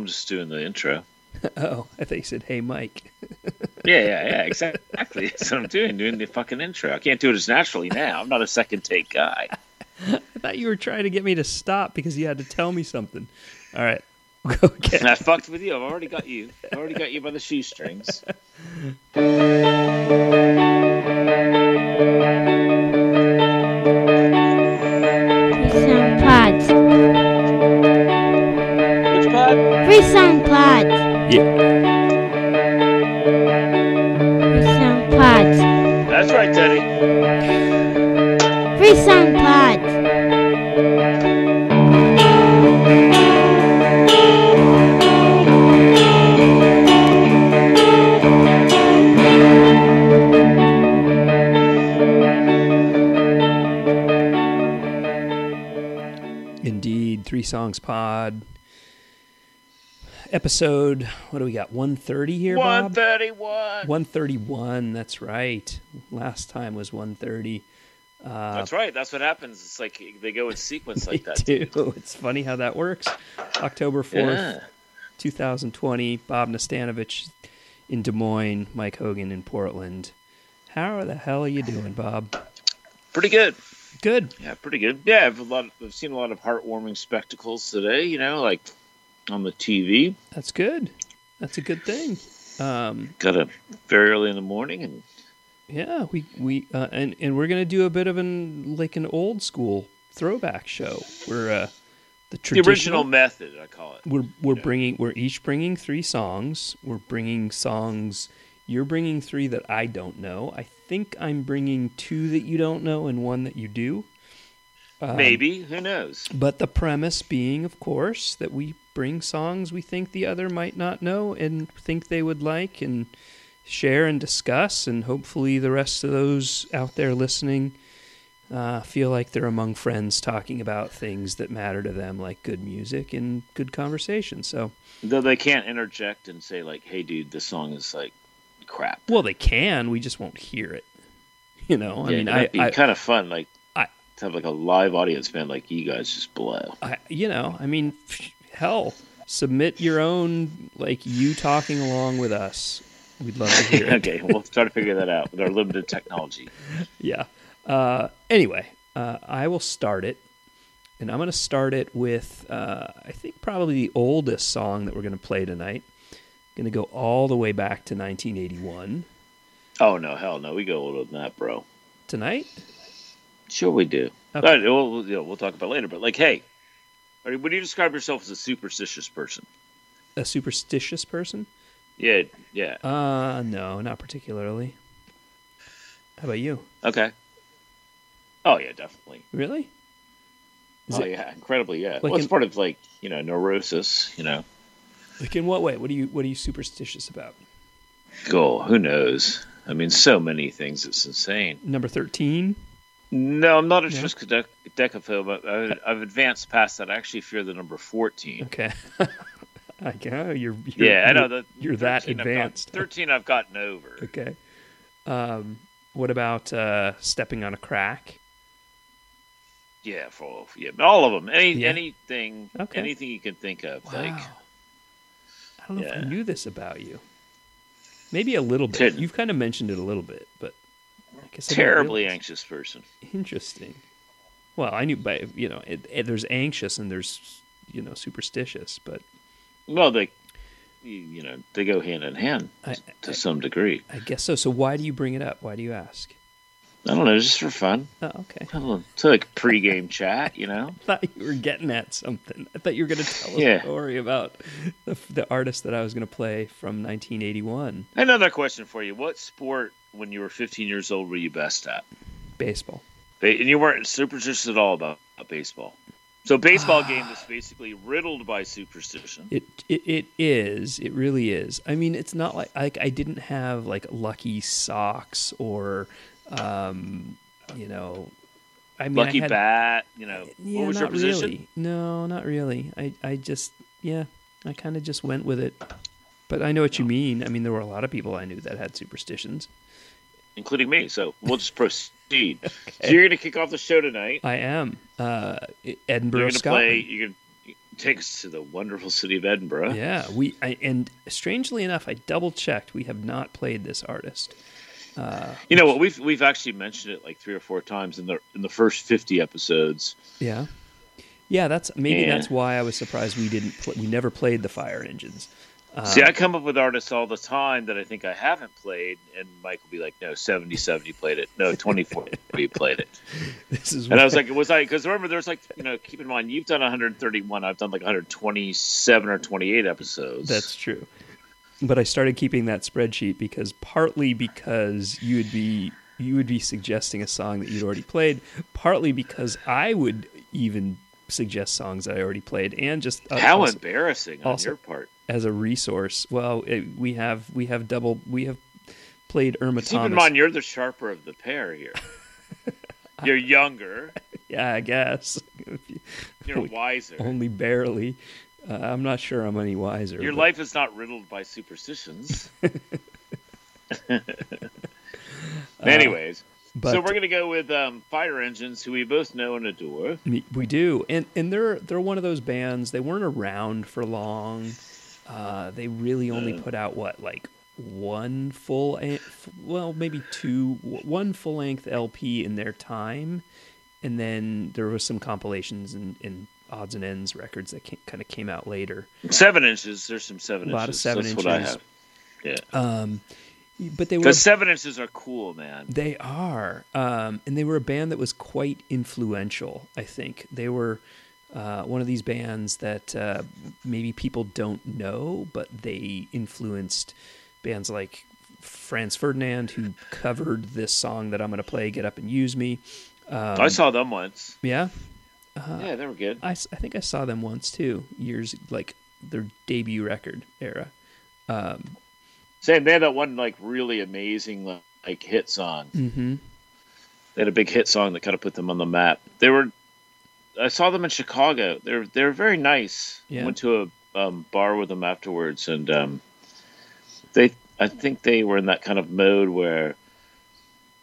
I'm just doing the intro. Oh, I thought you said, "Hey, Mike." Yeah, yeah, yeah. Exactly. That's what I'm doing. Doing the fucking intro. I can't do it as naturally now. I'm not a second take guy. I thought you were trying to get me to stop because you had to tell me something. All right, go again. I fucked with you. I've already got you. I've already got you by the shoestrings. Yeah. Free Pods. That's right, Teddy. Free Song Pods. Indeed, three songs pod. Episode. What do we got? One thirty here, One Bob. thirty-one. One thirty-one. That's right. Last time was one thirty. Uh, That's right. That's what happens. It's like they go in sequence like that. too. It's funny how that works. October fourth, Yeah. 2020. Bob Nastanovich in Des Moines. Mike Hogan in Portland. How the hell are you doing, Bob? Pretty good. Good. Yeah, pretty good. Yeah, I've a lot. I've seen a lot of heartwarming spectacles today. You know, like on the TV. That's good. That's a good thing. Um, Got up very early in the morning and yeah, we we uh, and and we're gonna do a bit of an like an old school throwback show. We're uh, the the original method. I call it. We're we're Yeah. bringing we're each bringing three songs. We're bringing songs. You're bringing three that I don't know. I think I'm bringing two that you don't know and one that you do. Um, Maybe who knows? But the premise being, of course, that we bring songs we think the other might not know and think they would like and share and discuss. And hopefully, the rest of those out there listening uh, feel like they're among friends talking about things that matter to them, like good music and good conversation. So, Though they can't interject and say like, "Hey, dude, this song is like crap." well, they can, we just won't hear it. You know, I yeah, mean, I, be I, kind of fun, like to have like a live audience band like you guys just blow. I, you know, I mean, hell, submit your own, like you talking along with us. We'd love to hear it. okay, we'll try to figure that out with our limited technology. yeah. Uh, anyway, uh, I will start it, and I'm going to start it with uh, I think probably the oldest song that we're going to play tonight. Going to go all the way back to 1981 Oh no, hell no, we go older than that, bro. tonight. Sure, we do. Okay. All right, we'll, you know, we'll talk about it later. But like, hey, would you describe yourself as a superstitious person? A superstitious person? Yeah, yeah. Uh, no, not particularly. How about you? Okay. Oh yeah, definitely. Really? Is oh it- yeah, incredibly. Yeah. like well, it's in- part of like you know neurosis. You know, Like in what way? What are you What are you superstitious about? goal. Who knows? I mean, so many things. It's insane. Number thirteen. No, I'm not a Yeah. but I, I've advanced past that. I actually fear the number 14. Okay. I go. You're, you're. yeah, I know that. you're that 13 I've got- advanced. 13 I've gotten over. Okay. Um, what about uh, stepping on a crack? Yeah, for yeah, all of them. Any Yeah. anything, Okay. anything you can think of. Wow. Like, I don't know if I knew this about you. Maybe a little bit. Didn't. You've kind of mentioned it a little bit, but guess terribly anxious person. Interesting. Well, I knew by you know it, it, there's anxious and there's you know superstitious, but Well, they, you, know, they go hand in hand I, to I, some degree. I guess so. So why do you bring it up? Why do you ask? I don't know, just for fun. Oh, okay. I don't It's like pregame chat, you know. I thought you were getting at something. I thought you were going to tell a Yeah. story about the, the artist that I was going to play from 1981, Another question for you: What sport, when you were 15 years old, were you best at? baseball. And you weren't superstitious at all about, baseball. So, baseball game is basically riddled by superstition. It, it it is. It really is. I mean, it's not like like I didn't have like lucky socks or, um, you know, I mean, Lucky I had, bat, you know. Yeah, what was not your position? really. No, not really. I I just yeah, I kind of just went with it. But I know what you mean. I mean, there were a lot of people I knew that had superstitions. Including me. So we'll just proceed. So you're going to kick off the show tonight. I am uh, You're Edinburgh, going to play. You're going. to Take us to the wonderful city of Edinburgh. Yeah, we I, and strangely enough, I double checked. We have not played this artist. Uh, You know what? We've we've actually mentioned it like three or four times in the in the first fifty episodes. Yeah, yeah. That's maybe Yeah. that's why I was surprised we didn't. We never played the Fire Engines. See, I come up with artists all the time that I think I haven't played, and Mike will be like, "No, 77 you played it. No, 24 you played it." This is. And I was like, "Was I?" Because remember, there's like, you know, keep in mind, you've done 131. I've done like 127 or 28 episodes. That's true. But I started keeping that spreadsheet because partly because you would be you would be suggesting a song that you'd already played, partly because I would even suggest songs that I already played, and just uh, how also- embarrassing on also- your part. As a resource. Well, it, we have we have double we have played Irma Keep Thomas. in mind, you're the sharper of the pair here. you're younger. yeah, I guess you- You're wiser. only barely. Uh, I'm not sure I'm any wiser. Your but- life is not riddled by superstitions. Anyways, but so we're gonna go with um, Fire Engines, who we both know and adore. We do, and and they're they're one of those bands. They weren't around for long. Uh, they really only put out what like one full, well maybe two, one full length LP in their time, and then there was some compilations and, and odds and ends records that kind of came out later. Seven inches. There's some seven A lot of seven That's what I inches. have. Yeah, Um, but they were because seven inches are cool, man. They are, um, and they were a band that was quite influential. I think they were uh, one of these bands that uh, maybe people don't know, but they influenced bands like Franz Ferdinand, who covered this song that I'm going to play, "Get Up and Use Me." Um, I saw them once. yeah, yeah, they were good. I think I saw them once too, years like their debut record era. Um, Same. They had that one like really amazing like hit song. hmm They had a big hit song that kind of put them on the map. They were. I saw them in Chicago. They're they're very nice. Yeah. Went to a um, bar with them afterwards, and um, they. I think they were in that kind of mode where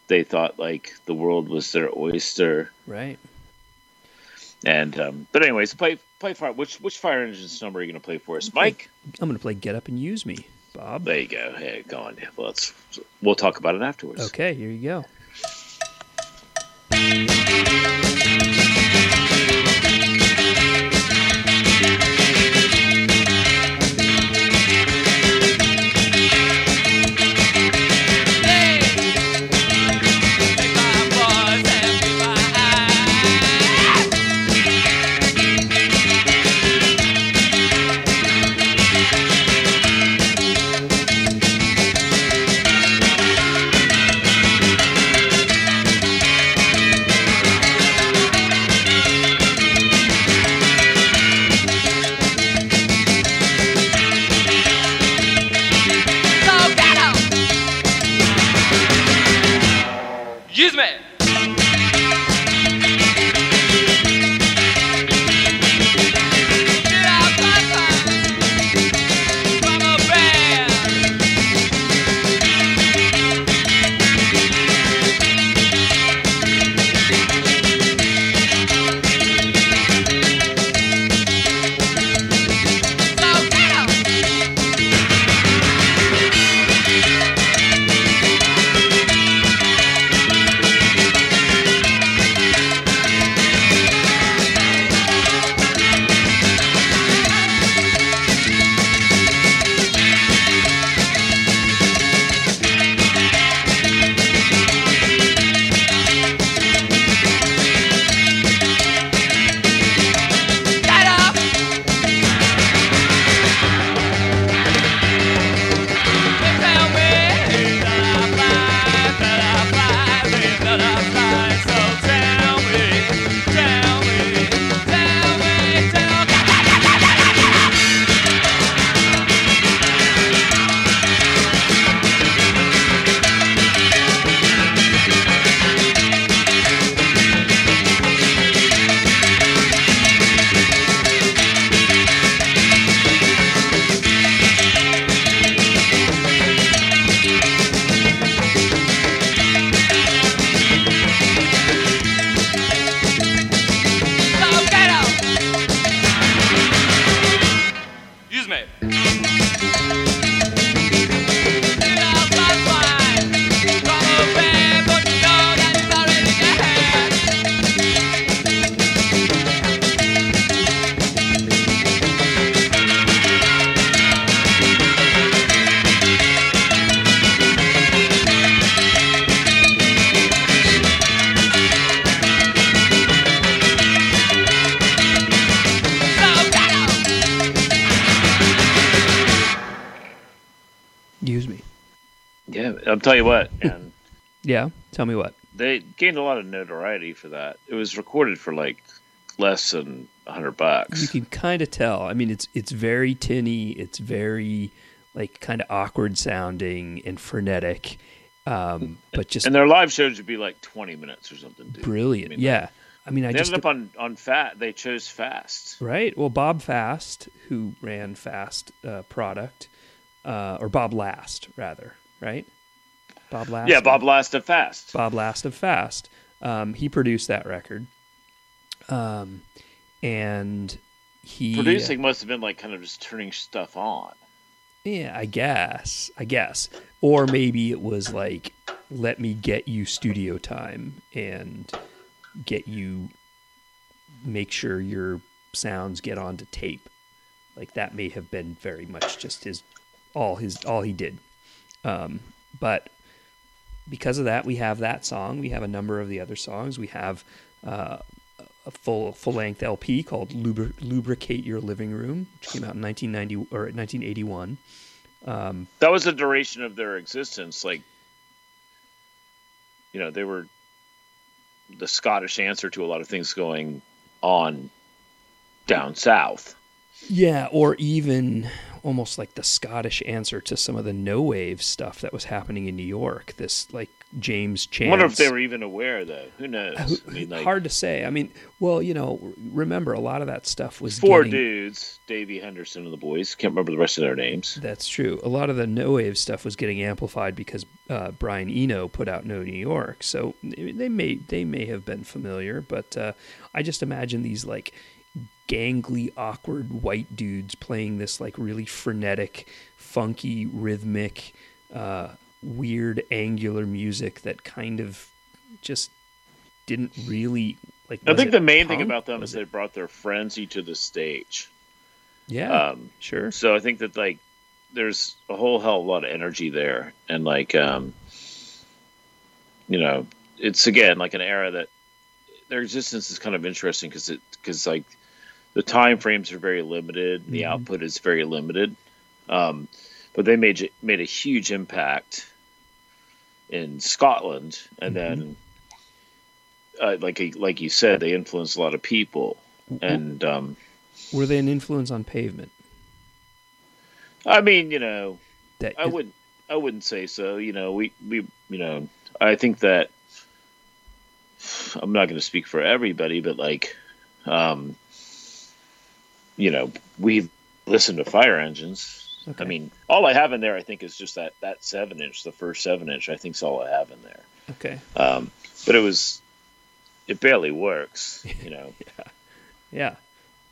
they thought like the world was their oyster. Right. And um, but anyways, play play fire. Which which fire engines number are you going to play for us, Mike? I'm going to play "Get Up and Use Me," Bob. There you go. Hey, go on. Well, let's we'll talk about it afterwards. Okay, here you go. Tell me what. they gained a lot of notoriety for that. It was recorded for like less than a hundred bucks. You can kind of tell. I mean, it's it's very tinny. It's very like kind of awkward sounding and frenetic, um, but just and their live shows would be like twenty minutes or something. Dude. brilliant. I mean, yeah. I mean, I They just ended up on on fat. They chose fast. right. Well, Bob Fast, who ran Fast uh, Product, uh, or Bob Last rather, right? Bob Last. Yeah, Bob Last of Fast. Bob Last of Fast. Um, he produced that record, um, and he Producing must have been like kind of just turning stuff on. Yeah, I guess. I guess. Or maybe it was like, let me get you studio time and get you make sure your sounds get onto tape. Like that may have been very much just his all his all he did. Um, but because of that, we have that song. We have a number of the other songs. We have uh, a full full length LP called Lubri- "Lubricate Your Living Room," which came out in 1990 or 1981. Um, That was the duration of their existence. Like, you know, they were the Scottish answer to a lot of things going on down south. Yeah, or even almost like the Scottish answer to some of the no wave stuff that was happening in New York. This like James I Chance. wonder if they were even aware, though. Who knows? I mean, like, Hard to say. I mean, well, you know, remember a lot of that stuff was four getting- dudes, Davey Henderson and the boys. Can't remember the rest of their names. That's true. A lot of the no wave stuff was getting amplified because uh, Brian Eno put out No New York, so they may they may have been familiar, but uh, I just imagine these like gangly, awkward white dudes playing this like really frenetic, funky, rhythmic, uh, weird, angular music that kind of just didn't really like. I think the main thing about them Was is they brought their frenzy to the stage. yeah, Um, sure, so I think that like there's a whole hell of a lot of energy there, and like um, you know, it's again like an era that their existence is kind of interesting because it because like the time frames are very limited, the Mhm. output is very limited, um, but they made made a huge impact in Scotland, and then uh, like like you said, they influenced a lot of people, and um, were they an influence on Pavement? I mean, you know, That I wouldn't. I wouldn't say so. You know, we we you know, I think that I'm not going to speak for everybody, but like, um, you know, we listen to Fire Engines. Okay. I mean, all I have in there, I think, is just that that seven inch, the first seven inch. I think is all I have in there. Okay. Um, but it was, it barely works. You know. Yeah. Yeah.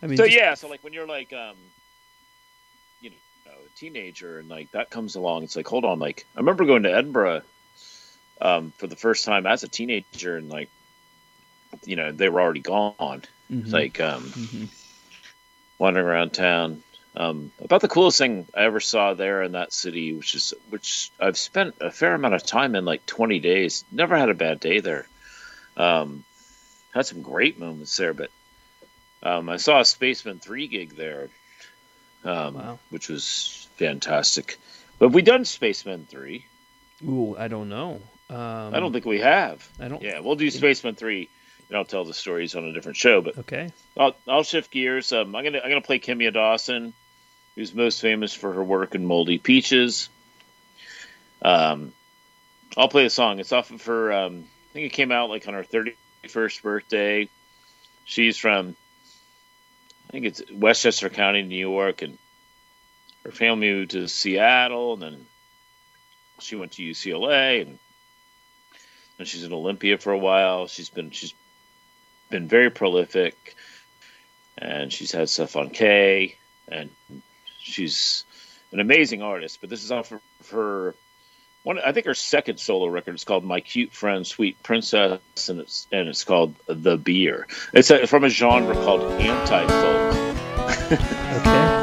I mean, so just- yeah, so like when you're like um you know a teenager and like that comes along, it's like hold on, like I remember going to Edinburgh um for the first time as a teenager and like you know they were already gone. Mhm. It's like um Mhm. Wandering around town. Um, about the coolest thing I ever saw there in that city, which is which I've spent a fair amount of time in, like 20 days. Never had a bad day there. Um, had some great moments there, but um, I saw a Spacemen 3 gig there, um, Wow. which was fantastic. But we done Spacemen 3? Ooh, I don't know. Um, I don't think we have. I don't. Yeah, we'll do Spacemen 3, and I'll tell the stories on a different show. But Okay. I'll, I'll shift gears. Um, I'm gonna I'm gonna play Kimya Dawson, who's most famous for her work in Moldy Peaches. Um, I'll play a song. It's off of her. Um, I think it came out like on her 31st birthday. She's from, I think it's Westchester County, New York, and her family moved to Seattle, and then she went to UCLA, and and she's in Olympia for a while. She's been she's been very prolific, and she's had stuff on K, and she's an amazing artist. But this is off of her one. I think her second solo record is called "My Cute Friend, Sweet Princess," and it's and it's called "The Beer." It's a, from a genre called anti-folk. Okay.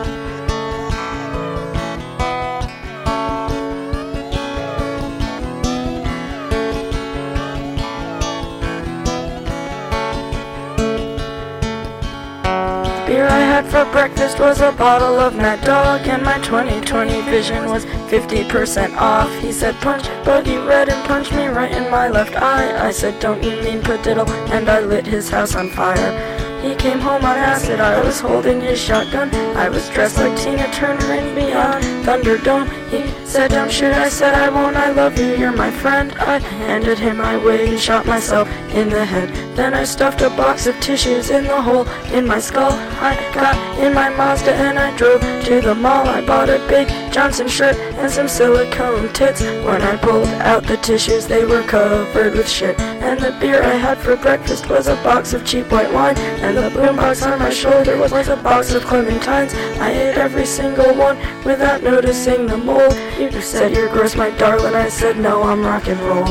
Was a bottle of Mad Dog, and my 2020 vision was 50% off. He said, Punch, buggy red, and punched me right in my left eye. I said, Don't you mean put padiddle? And I lit his house on fire. He came home on acid, I was holding his shotgun. I was dressed like Tina Turner in Beyond Thunderdome. He said, Don't shoot, I said, I won't, I love you, you're my friend. I handed him my wig and shot myself in the head. Then I stuffed a box of tissues in the hole in my skull. I got in my Mazda and I drove to the mall. I bought a big Johnson shirt and some silicone tits. When I pulled out the tissues, they were covered with shit. And the beer I had for breakfast was a box of cheap white wine. And the boombox on my shoulder was, was a box of clementines. I ate every single one without noticing the mold. You said you're gross, my darling. I said no, I'm rock and roll.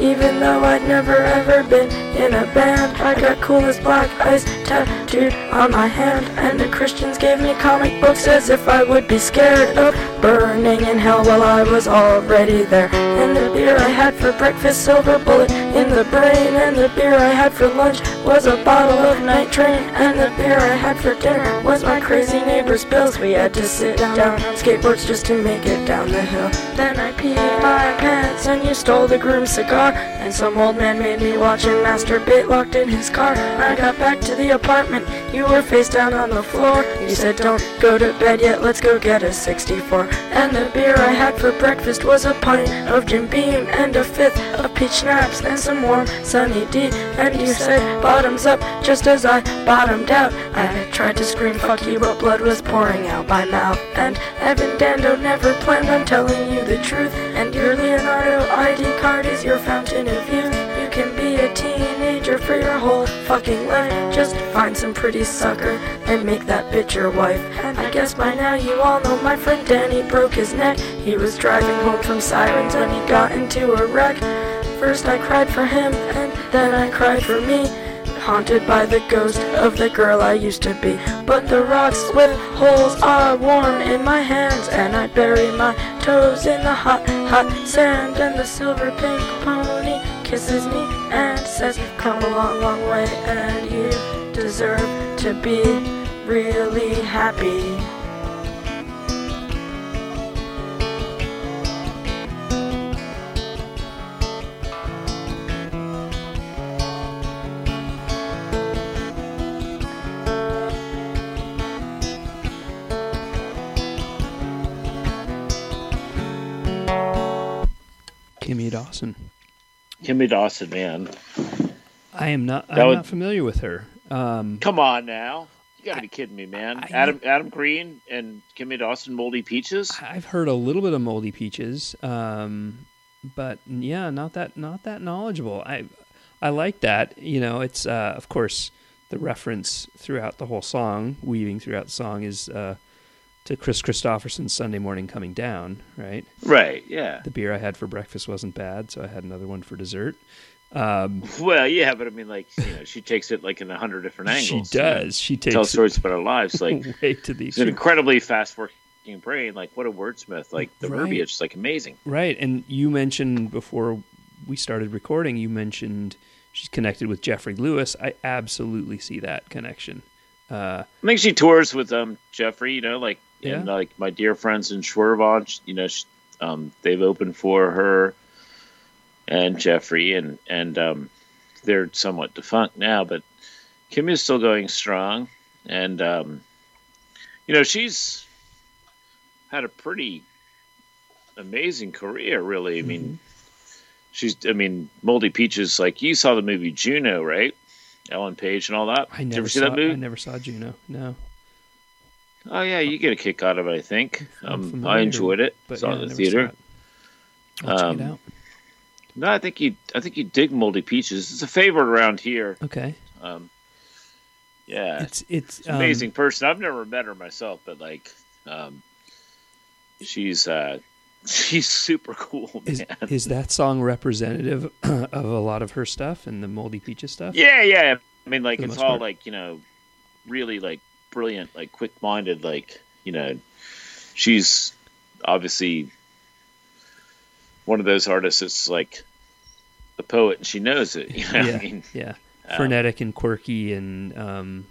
Even though I'd never ever been in a band, I got cool as black ice tattooed on my hand. And the Christians gave me comic books as if I would be scared of burning in hell while I was already there. And the beer I had for breakfast, silver bullet in the brain. And the beer I had for lunch was a bottle of night train. And the beer I had for dinner was my crazy neighbor's bills. We had to sit down on skateboards just to make it down the hill. Then I peed my pants and you stole the groom's cigar. And some old man made me watch him masturbate locked in his car. I got back to the apartment, you were face down on the floor. You said, Don't go to bed yet, let's go get a 64. And the beer I had for breakfast was a pint of Jim Beam and a fifth of peach schnapps and some warm sunny D. And you said, Bottoms up, just as I bottomed out. I tried to scream, Fuck you, but blood was pouring out my mouth. And Evan Dando never planned on telling you the truth. And your Leonardo ID card is your fountain of youth. You can be a teenager for your whole fucking life. Just find some pretty sucker and make that bitch your wife. And I guess by now you all know my friend Danny broke his neck. He was driving home from Sirens when he got into a wreck. First I cried for him and then I cried for me. Haunted by the ghost of the girl I used to be. But the rocks with holes are warm in my hands, and I bury my toes in the hot, hot sand. And the silver pink pony kisses me and says, Come a long, long way, and you deserve to be really happy. Dawson. Kimya Dawson, man, I am not. That I'm would- not familiar with her. Um, come on now. You gotta be kidding me, man. I- Adam Adam Green and Kimya Dawson, Moldy Peaches. I've heard a little bit of Moldy Peaches, um, but yeah, not that not that knowledgeable. I I like that. You know, it's uh, of course the reference throughout the whole song, weaving throughout the song, is uh, to Kris Kristofferson's Sunday Morning Coming Down. Right, Right, yeah. the beer I had for breakfast wasn't bad, so I had another one for dessert. Um, Well, yeah, but I mean, like, you know, she takes it like in a hundred different she angles. you know, does. She Tell takes stories about our lives. Like, way to the an incredibly fast working brain. Like, what a wordsmith. Like, the Right. verbiage is like amazing. Right, and you mentioned before we started recording, you mentioned she's connected with Jeffrey Lewis. I absolutely see that connection. Uh, I think she tours with um Jeffrey. You know, like Yeah. and like my dear friends in Schwervon. You know, sh um, they've opened for her and Jeffrey, and and um, they're somewhat defunct now, but Kim is still going strong, and um, you know she's had a pretty amazing career. Really, I mean, she's I mean, Moldy Peaches. Like you saw the movie Juno, right? Ellen Page and all that. I Did never you ever see saw. that movie? I never saw Juno. No, Oh yeah, you get a kick out of it. I think. Um, familiar, I enjoyed it. Saw yeah, it in the theater. I'll check Um, it out. No, I think you. I think you dig Moldy Peaches. It's a favorite around here. Okay, Um, yeah, it's it's it's an um, amazing person. I've never met her myself, but like, Um, she's uh, she's super cool, Is, man. is that song representative of a lot of her stuff and the Moldy Peaches stuff? Yeah, yeah. I mean, like it's all part. like you know, really like brilliant, like quick-minded, like you know, she's obviously one of those artists that's like a poet and she knows it. You know, Yeah. I mean, Yeah. um, Frenetic and quirky and um,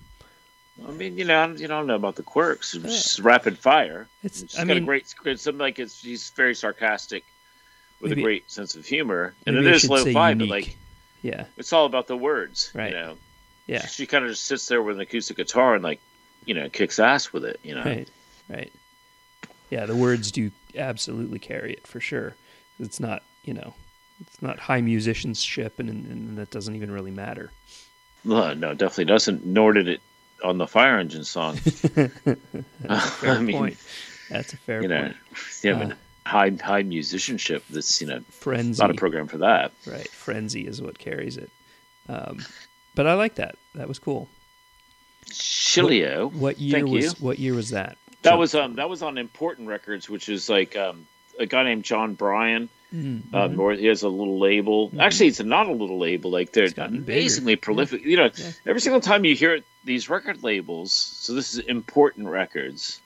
I mean, you know, I don't, you don't know about the quirks. It's just rapid fire. It's- she's I got mean- a great, something like it's she's very sarcastic with Maybe- a great sense of humor, and it is low say fi, but like yeah, it's all about the words. Right. You know, yeah, she kind of just sits there with an acoustic guitar and like, you know, kicks ass with it. You know, right, right. Yeah, the words do absolutely carry it for sure. It's not, you know, it's not high musicianship, and, and that doesn't even really matter. Well, no, definitely doesn't. Nor did it on the Fire Engine song. I mean, point. That's a fair you know, point. yeah, Uh, but high high musicianship. That's you know Frenzy, not a program for that. right? Frenzy is what carries it. Um, but I like that. That was cool. Chilio. What year Thank was you. what year was that? That was um that was on Important Records, which is like um a guy named John Brien. Mm, Uh, North, he has a little label. Actually, it's not a little label. Like they're bigger. amazingly prolific. You know, Yeah. every single time you hear these record labels, so this is Important Records,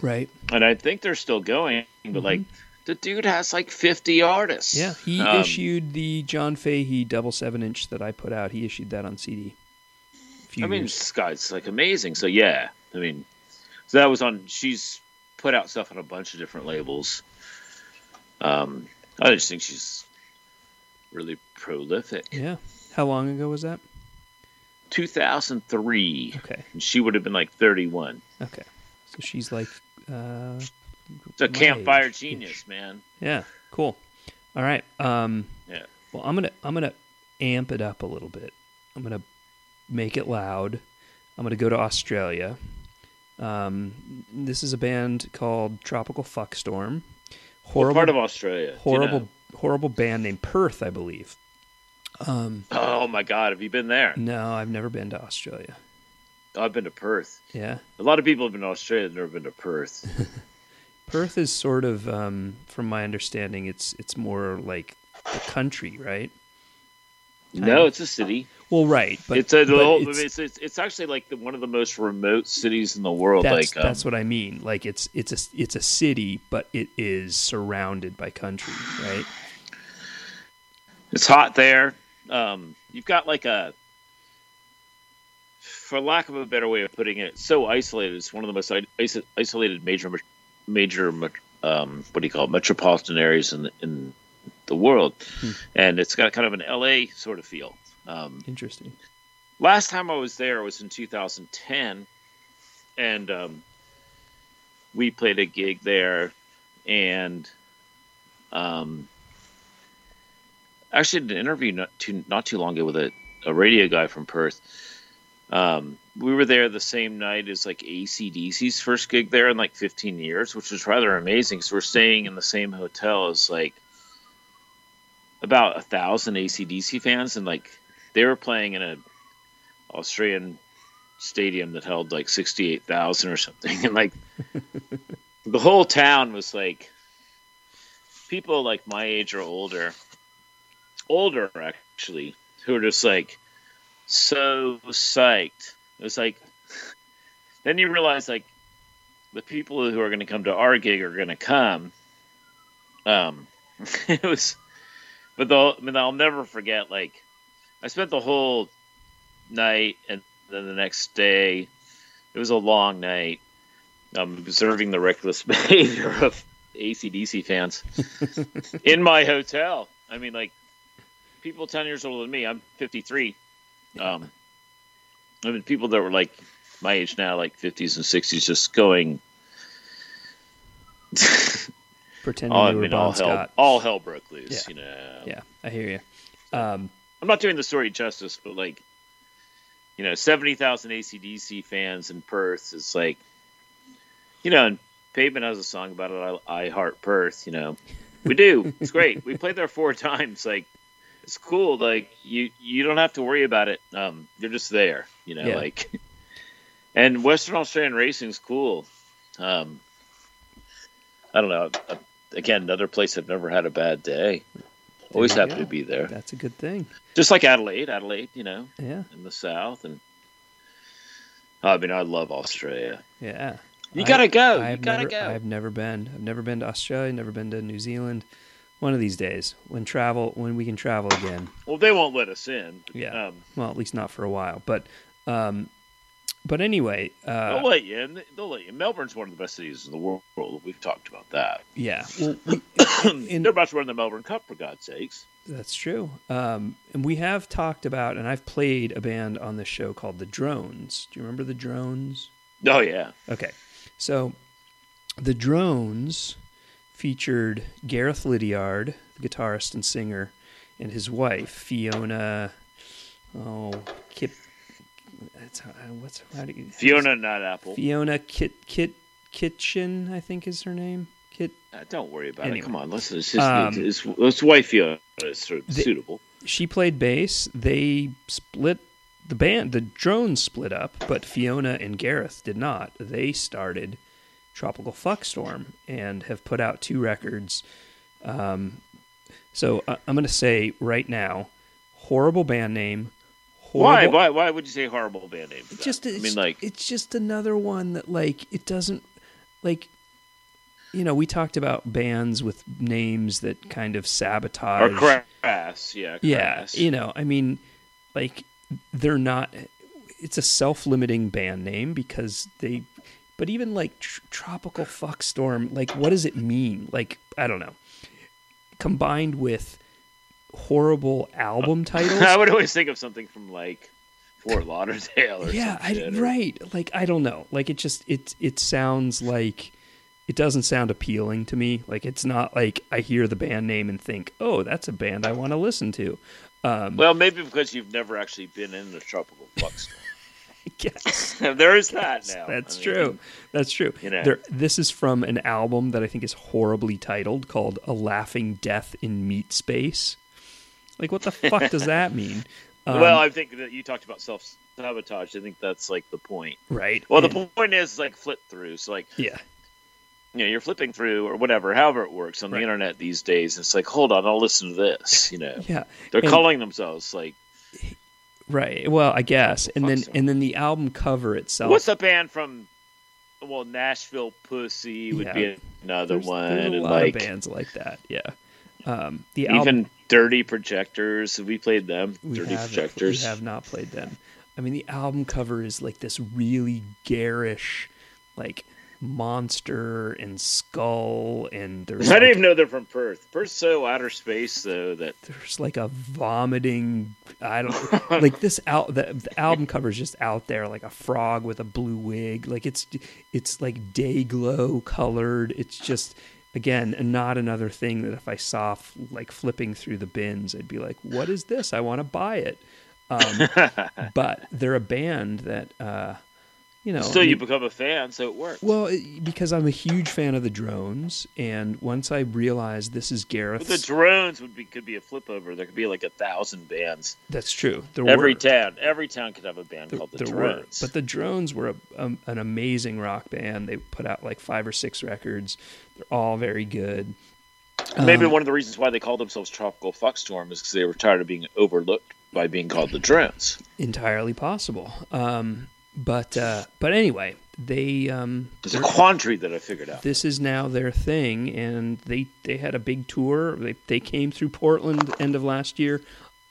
right. and I think they're still going. But like, the dude has like fifty artists. Mm-hmm. Yeah, he Um, issued the John Fahey double seven inch that I put out. He issued that on CD. Few I mean, this like amazing. So yeah, I mean, so that was on. She's put out stuff on a bunch of different labels. Um, I just think she's really prolific. yeah. How long ago was that? 2003, Okay, and she would have been like 31. okay. So she's like, uh, It's a campfire age-ish. genius, man. Yeah, cool. All right. Um, Yeah. Well, I'm gonna I'm gonna amp it up a little bit. I'm gonna make it loud. I'm gonna go to Australia. Um, this is a band called Tropical Fuckstorm. What Horrible, part of Australia? Do you horrible, know? horrible band named Perth, I believe. Um, Oh my God, have you been there? no, I've never been to Australia. I've been to Perth. Yeah, A lot of people have been to Australia, they've never been to Perth. Perth is sort of, um, from my understanding, it's it's more like the country, right? no, it's a city. Well, right, but it's a but it's- it's, it's, actually like the, one of the most remote cities in the world. that's, like um, that's what I mean. Like it's it's a it's a city, but it is surrounded by country, right? It's hot there. Um, you've got like a, for lack of a better way of putting it, so isolated. It's one of the most i- iso- isolated major, major, um, what do you call it, metropolitan areas in the, in the world, and it's got kind of an LA sort of feel. Um, Interesting. last time I was there was in 2010, and um, we played a gig there, and um, actually did an interview not too not too long ago with a, a radio guy from Perth. Um, we were there the same night as like ACDC's first gig there in like 15 years, which was rather amazing. So we're staying in the same hotel as like about a thousand ACDC fans, and like they were playing in a Australian stadium that held like 68,000 or something. And like the whole town was like people like my age or older, older actually, who were just like so psyched. It was like, then you realize like the people who are going to come to our gig are going to come. Um, it was, but the, I mean, I'll never forget like I spent the whole night and then the next day it was a long night um, observing the reckless behavior of acdc fans in my hotel i mean like people 10 years older than me i'm 53 um, i mean people that were like my age now like 50s and 60s just going Pretending all, I they were mean, all Bon hell, Scott. all hell broke loose Yeah. you know Yeah, I hear you. Um, I'm not doing the story justice, but like, you know, 70,000 ACDC fans in Perth is like, you know, and Pavement has a song about it. I, I heart Perth, you know, we do. It's great. we played there four times. Like, it's cool. Like, you, you don't have to worry about it. Um, you're just there, you know, Yeah. like, and Western Australian racing's cool. Um, I don't know. Again, another place I've never had a bad day. Always happy go. to be there. That's a good thing. Just like Adelaide, Adelaide, you know, Yeah, in the south, and I mean, I love Australia. yeah. You I- gotta go. You I've gotta never, go. I've never been. I've never been to Australia. Never been to New Zealand. One of these days, when travel, when we can travel again. Well, they won't let us in. Yeah. Um, Well, at least not for a while. But, um, but anyway, uh, they'll let you in. They'll let you. in. Melbourne's one of the best cities in the world. We've talked about that. yeah. Well, we, in- They're about to run the Melbourne Cup, for God's sakes. That's true. Um, and we have talked about, and I've played a band on this show called the Drones. Do you remember the Drones? Oh yeah. Okay. So the Drones featured Gareth Liddiard, the guitarist and singer, and his wife, Fiona. Oh, Kip. That's how, what's how do you Fiona Not Apple. Fiona Kit Kit Kitchen, I think is her name. Kit Uh, don't worry about Anyway. it. Come on, let's let's, just, Um, let's, let's wife Fiona is sort of The- suitable. she played bass. They split the band. The drones split up, but Fiona and Gareth did not. They started Tropical Fuckstorm and have put out two records. Um, so I- I'm going to say right now, horrible band name. Why? Why? Why would you say horrible band name? For It that? just I it's, mean, like it's just another one that like it doesn't like. You know, we talked about bands with names that kind of sabotage or crass. Yeah. yeah you know i mean like they're not it's a self-limiting band name because they but even like tr- tropical fuckstorm, like what does it mean like i don't know combined with horrible album titles I would always think of something from like Fort Lauderdale or yeah I, or- right like i don't know like it just it it sounds like it doesn't sound appealing to me like it's not like i hear the band name and think oh that's a band i want to listen to um Well, maybe because you've never actually been in the tropical flux yes there is that now. That's I mean, true. That's true. you know. There, this is from an album that I think is horribly titled called "A Laughing Death in Meat Space." Like, what the fuck does that mean? Um, well, I think that you talked about self sabotage. I think that's like the point. right. Well, And- the point is like flip through. So like yeah, you know you're flipping through or whatever, however it works on Right. the internet these days. It's like hold on, I'll listen to this. You know, yeah, they're And- calling themselves like right. Well, I guess, and then and then the album cover itself. what's the band from? Well, Nashville Pussy would Yeah. be another there's, one, there's a and lot like of bands like that. Yeah. Um, the album even Dirty Projectors. Have we played them? we Dirty have, Projectors. We have not played them. I mean, the album cover is like this really garish, like monster and skull, and there's I like, didn't even know they're from Perth. Perth's so outer space though that there's like a vomiting. I don't like this out. The, the album cover is just out there, like a frog with a blue wig. Like it's it's like day glow colored. It's just again and not another thing that if I saw f- like flipping through the bins, I'd be like, "What is this? I want to buy it." Um, but they're a band that uh, you know. still I you become a fan, so it works. well, it- because I'm a huge fan of the drones, and once I realized this is Gareth, the drones would be could be a flip over. There could be like a thousand bands. that's true. There Every were. town, every town could have a band There, called the there were, Drones. but the Drones were a, um, an amazing rock band. They put out like five or six records. They're all very good. Maybe Um, one of the reasons why they called themselves Tropical Fuckstorm is because they were tired of being overlooked by being called the Drones. entirely possible. Um, but uh, but anyway, they um, There's a quandary that I figured out. this is now their thing, and they they had a big tour. They they came through Portland end of last year.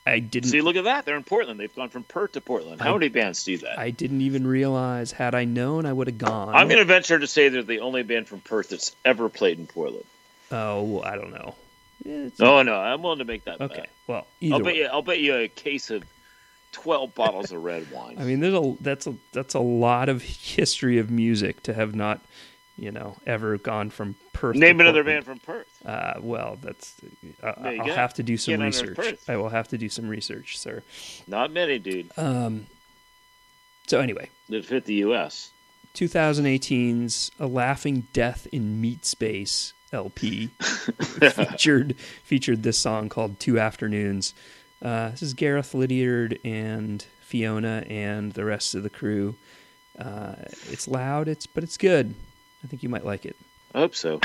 I didn't. See, look at that. They're in Portland. They've gone from Perth to Portland. How I- many bands do that? I didn't even realize. Had I known, I would have gone. I'm going to venture to say they're the only band from Perth that's ever played in Portland. Oh, I don't know. It's- Oh no, I'm willing to make that Okay. bet. Well, either I'll bet you. I'll bet you a case of twelve bottles of red wine. I mean, there's a that's a that's a lot of history of music to have not, you know, ever gone from Perth. Name another band from Perth. Uh, well, that's uh, I'll go. have to do some Get research. I will have to do some research, sir. Not many, dude. Um. So anyway, That fit the U.S. 2018's "A Laughing Death in Meat Space" LP featured featured this song called Two Afternoons. Uh, this is Gareth Liddiard and Fiona and the rest of the crew. Uh, it's loud, it's but it's good. I think you might like it. I hope so.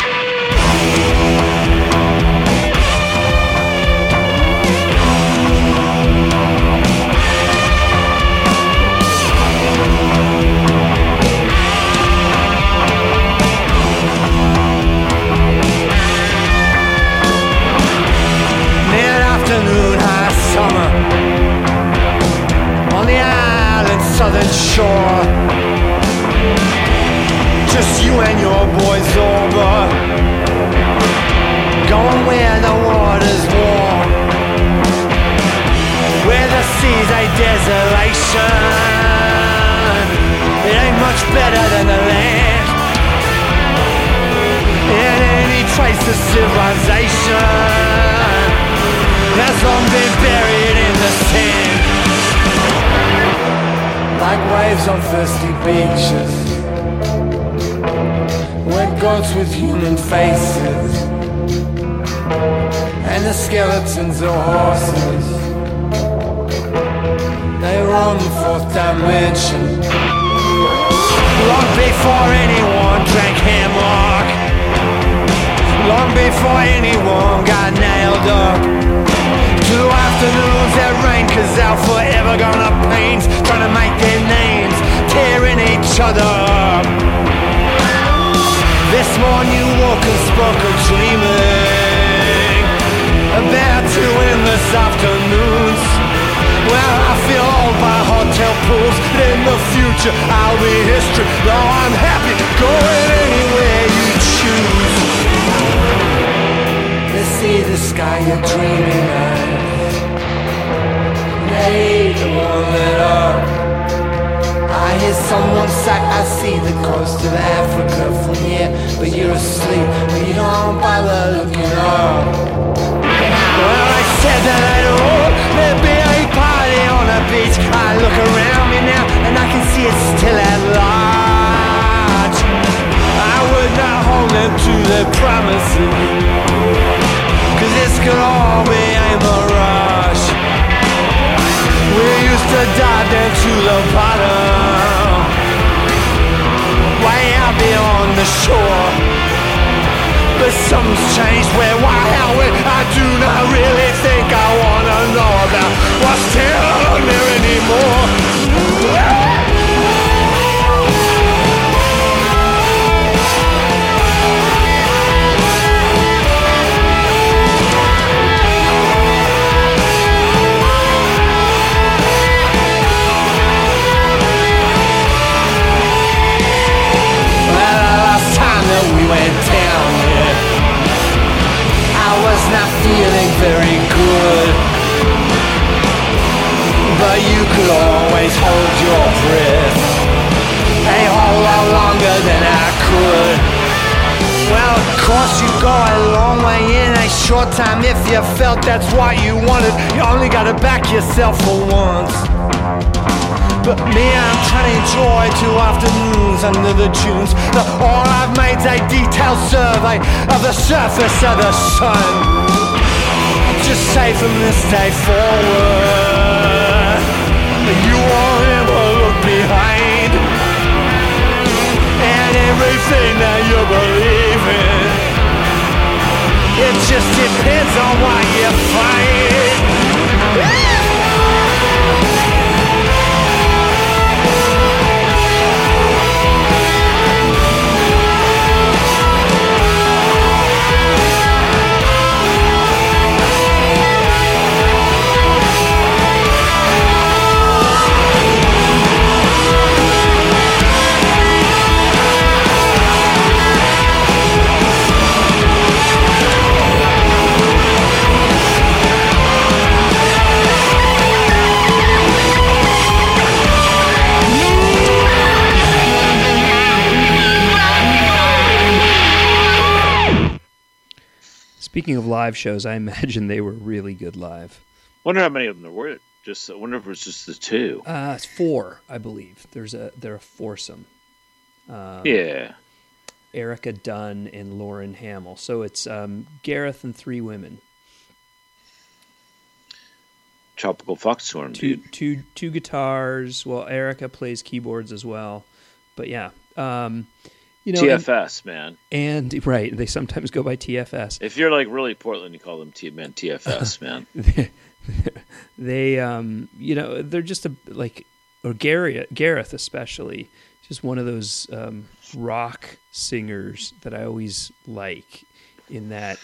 Of civilization has long been buried in the sand. Like waves on thirsty beaches, wet goats with human faces, and the skeletons of horses. They roam the fourth dimension. Long before anyone drank hemlock. Long before anyone got nailed up. Two afternoons that rain Cause they're forever gonna paint Trying to make their names Tearing each other up. This morning you woke and spoke of dreaming About two endless afternoons. Well I feel old by hotel pools in the future I'll be history. Though I'm happy going anywhere see the sky you're dreaming of. They won't let up. I hear someone sigh, I see the coast of Africa from here, but you're asleep, but you don't bother looking up. Well, I said that I'd roll, there'd be a party on the beach. I look around me now, and I can see it still at large. I would not hold them to their promises. This could all be a mirage We used to dive down to the bottom Way out beyond the shore. But something's changed where, why, how, when I do not really think I wanna know about What's down there anymore you could always hold your breath a whole lot longer than I could. Well, of course you go a long way in a short time if you felt that's what you wanted. You only gotta back yourself for once. But me, I'm trying to enjoy two afternoons under the dunes. The, all I've made's a detailed survey of the surface of the sun. Just say from this day forward, you won't ever look behind. And everything that you believe in, it just depends on what you find. Speaking of live shows, I imagine they were really good live. Wonder how many of them there were. Just I wonder if it was just the two. Uh, it's four, I believe. There's a they're a foursome. yeah. Erica Dunn and Lauren Hammel. So it's um, Gareth and three women. Tropical Fuck Storm, Two dude. two two guitars. Well, Erica plays keyboards as well. But yeah, um, You know, and, TFS, man. and right, they sometimes go by TFS. If you're like really Portland, you call them T man TFS, man. they um you know they're just a like or Gareth, Gareth especially just one of those um, rock singers that I always like in that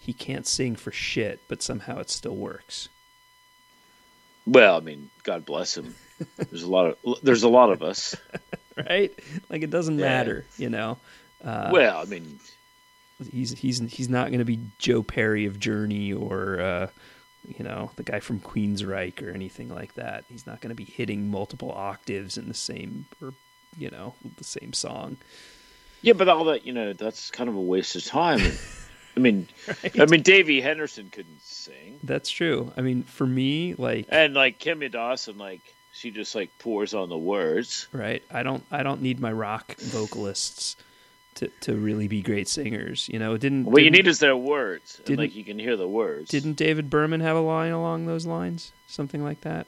he can't sing for shit but somehow it still works Well, I mean, God bless him. There's a lot of there's a lot of us. right like it doesn't Yeah. matter you know uh, well, I mean, he's he's he's not going to be Joe Perry of Journey or uh, you know the guy from Queensryche or anything like that. He's not going to be hitting multiple octaves in the same or you know the same song. yeah, but all that you know, that's kind of a waste of time. I mean, I mean, Davy Henderson couldn't sing, That's true. I mean, for me, like and like Kimya Dawson, like she just like pours on the words. right, I don't I don't need my rock vocalists to to really be great singers. You know, it didn't What you didn't- need is their words, didn't- like you can hear the words. didn't David Berman have a line along those lines, something like that?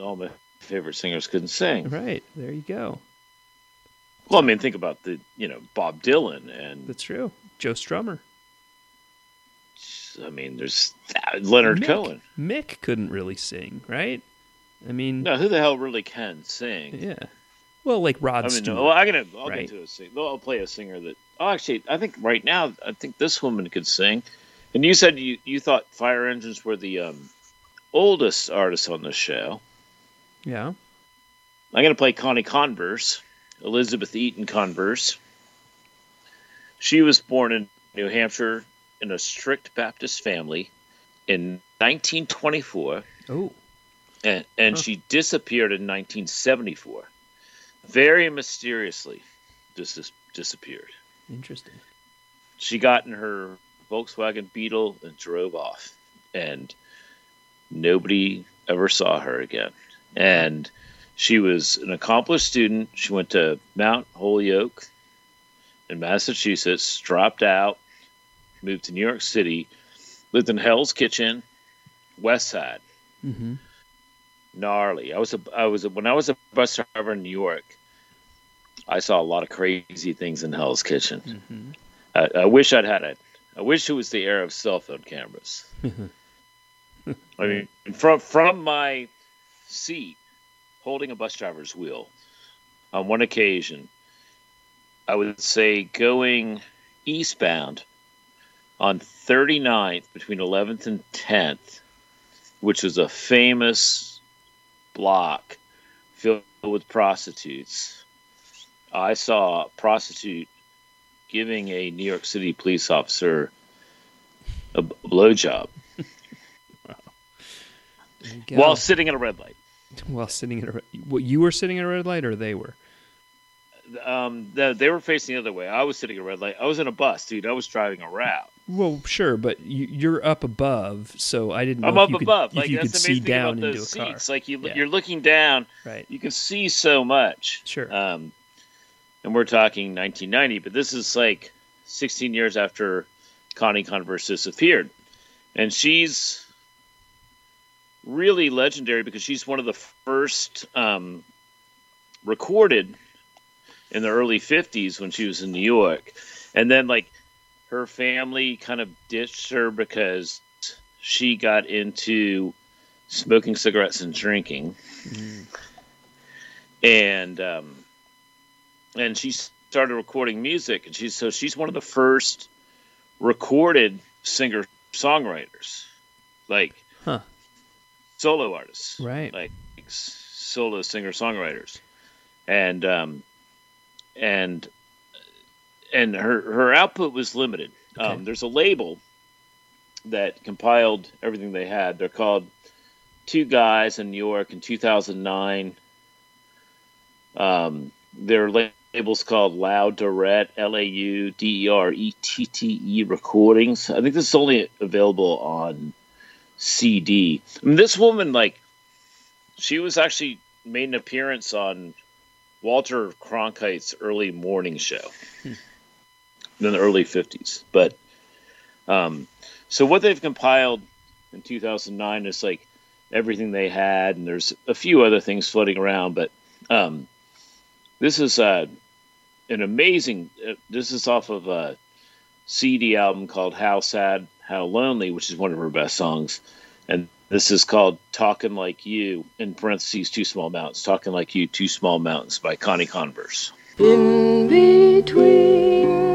all my favorite singers couldn't sing? Right there, you go. Well, I mean, think about the you know Bob Dylan, and That's true. Joe Strummer. I mean, there's uh, Leonard Mick. Cohen. Mick couldn't really sing, right? I mean, No, who the hell really can sing? yeah. Well, like Rod I mean, Stewart. well, I'm gonna I'll right? get to a sing. I'll play a singer that. Oh, actually, I think right now, I think this woman could sing. And you said you you thought Fire Engines were the um, oldest artists on the show. yeah. I'm gonna play Connie Converse, Elizabeth Eaton Converse. She was born in New Hampshire in a strict Baptist family in 1924. Oh, and, and Huh. she disappeared in 1974 very mysteriously dis- disappeared interesting. she got in her volkswagen beetle and drove off and nobody ever saw her again and she was an accomplished student she went to mount holyoke in massachusetts dropped out moved to new york city lived in hell's kitchen west side Mm-hmm. Gnarly. I was a, I was a, when I was a bus driver in New York. I saw a lot of crazy things in Hell's Kitchen. Mm-hmm. I, I wish I'd had it. I wish it was the era of cell phone cameras. I mean, from from my seat, holding a bus driver's wheel, on one occasion, I would say going eastbound on 39th between 11th and 10th, which was a famous block filled with prostitutes. I saw a prostitute giving a New York City police officer a blowjob go. while sitting at a red light. while sitting at a, what you were sitting at a red light, or they were. Um, they, they were facing the other way. I was sitting at a red light. I was in a bus, dude. I was driving a route. Well, sure, but you, you're up above, so I didn't. know I'm if up you could- above. If Like you that's could see down into those a car. seats. Like you, yeah. you're looking down. Right. You can see so much. Sure. Um, and we're talking 1990, but this is like 16 years after Connie Converse disappeared, and she's really legendary because she's one of the first um, recorded in the early 50s when she was in New York, and then like her family kind of ditched her because she got into smoking cigarettes and drinking and um, and she started recording music, and she's so she's one of the first recorded singer songwriters, like Huh. solo artists, Right. Like solo singer songwriters, and um, and and her her output was limited. Okay. Um, there's a label that compiled everything they had. They're called Two Guys in New York in 2009. Um, their label's called Lau Derette, L A U D E R E T T E Recordings. I think this is only available on CD. I mean, this woman, like, she was actually made an appearance on Walter Cronkite's early morning show in the early 50s. But, um, so what they've compiled in 2009 is like everything they had, and there's a few other things floating around, but um, this is uh, an amazing. Uh, this is off of a CD album called "How Sad, How Lovely," which is one of her best songs, and this is called "Talking Like You" in parentheses Two Tall Mountains. "Talking Like You, Two Tall Mountains" by Connie Converse. In between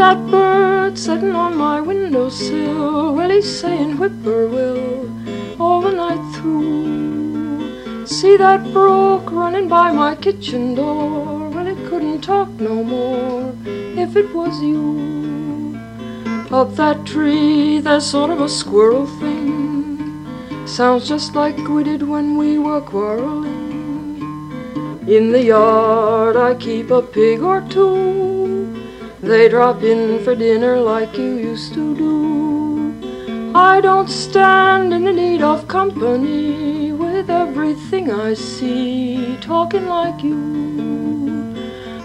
that bird sitting on my windowsill, really saying whippoorwill all the night through. See that brook running by my kitchen door, it couldn't talk no more if it was you. Up that tree there's sort of a squirrel thing, sounds just like we did when we were quarreling. In the yard I keep a pig or two. They drop in for dinner like you used to do. I don't stand in the need of company with everything I see talking like you.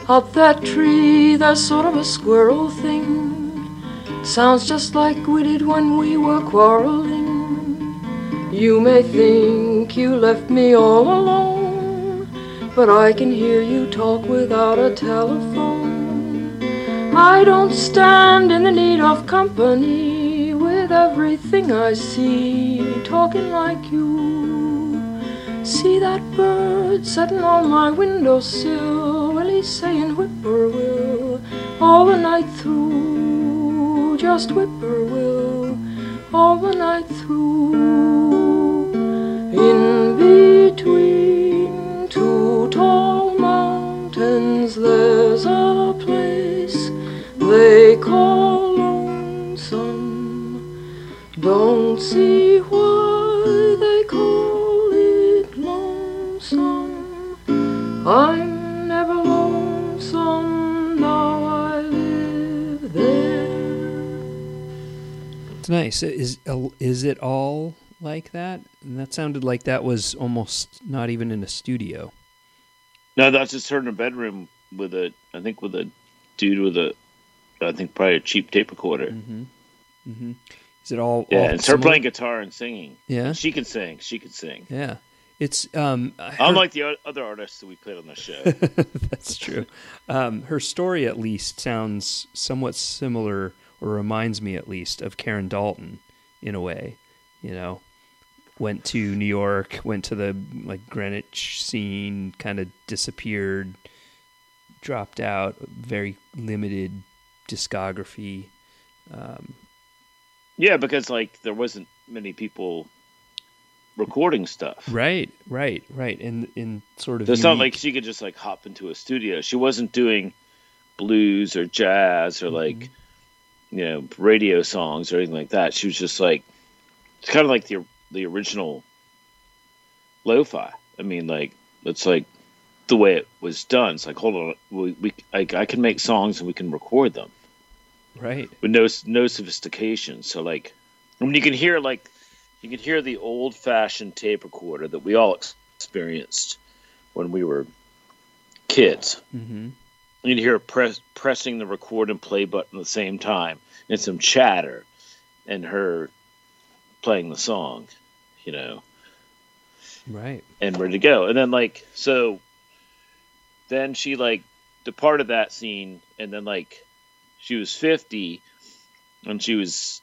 Up that tree, there's sort of a squirrel thing. Sounds just like we did when we were quarreling. You may think you left me all alone, but I can hear you talk without a telephone. I don't stand in the need of company with everything I see talking like you. See that bird sitting on my windowsill, he's saying whippoorwill all the night through, just whippoorwill all the night through. In between two tall mountains, there's a they call lonesome. Don't see why they call it lonesome. I'm never lonesome now I live there. It's nice. Is is it all like that? And that sounded like that was almost not even in a studio. No, that's just her in a bedroom with a, I think, with a dude with a, I think probably a cheap tape recorder. Mm-hmm. Mm-hmm. Is it all? Yeah, all and it's her playing guitar and singing. Yeah, She can sing. She can sing. yeah. It's um. her- Unlike the other artists that we played on the show. That's true. Um, her story, at least, sounds somewhat similar, or reminds me, at least, of Karen Dalton in a way. You know, went to New York, went to the like Greenwich scene, kind of disappeared, dropped out, very limited discography. Um, yeah, because like there wasn't many people recording stuff. right, right, right. And in sort of it's not like she could just like hop into a studio. She wasn't doing blues or jazz or like you know radio songs or anything like that. She was just like it's kind of like the the original lo-fi. I mean, like it's like the way it was done. It's like hold on, we, we I, I can make songs and we can record them right. with no no sophistication. So like, I mean, you can hear like you can hear the old fashioned tape recorder that we all ex- experienced when we were kids. hmm You'd hear press, pressing the record and play button at the same time, and some chatter, and her playing the song, you know, Right. and ready to go. And then like so, then she like departed that scene, and then like she was fifty, and she was,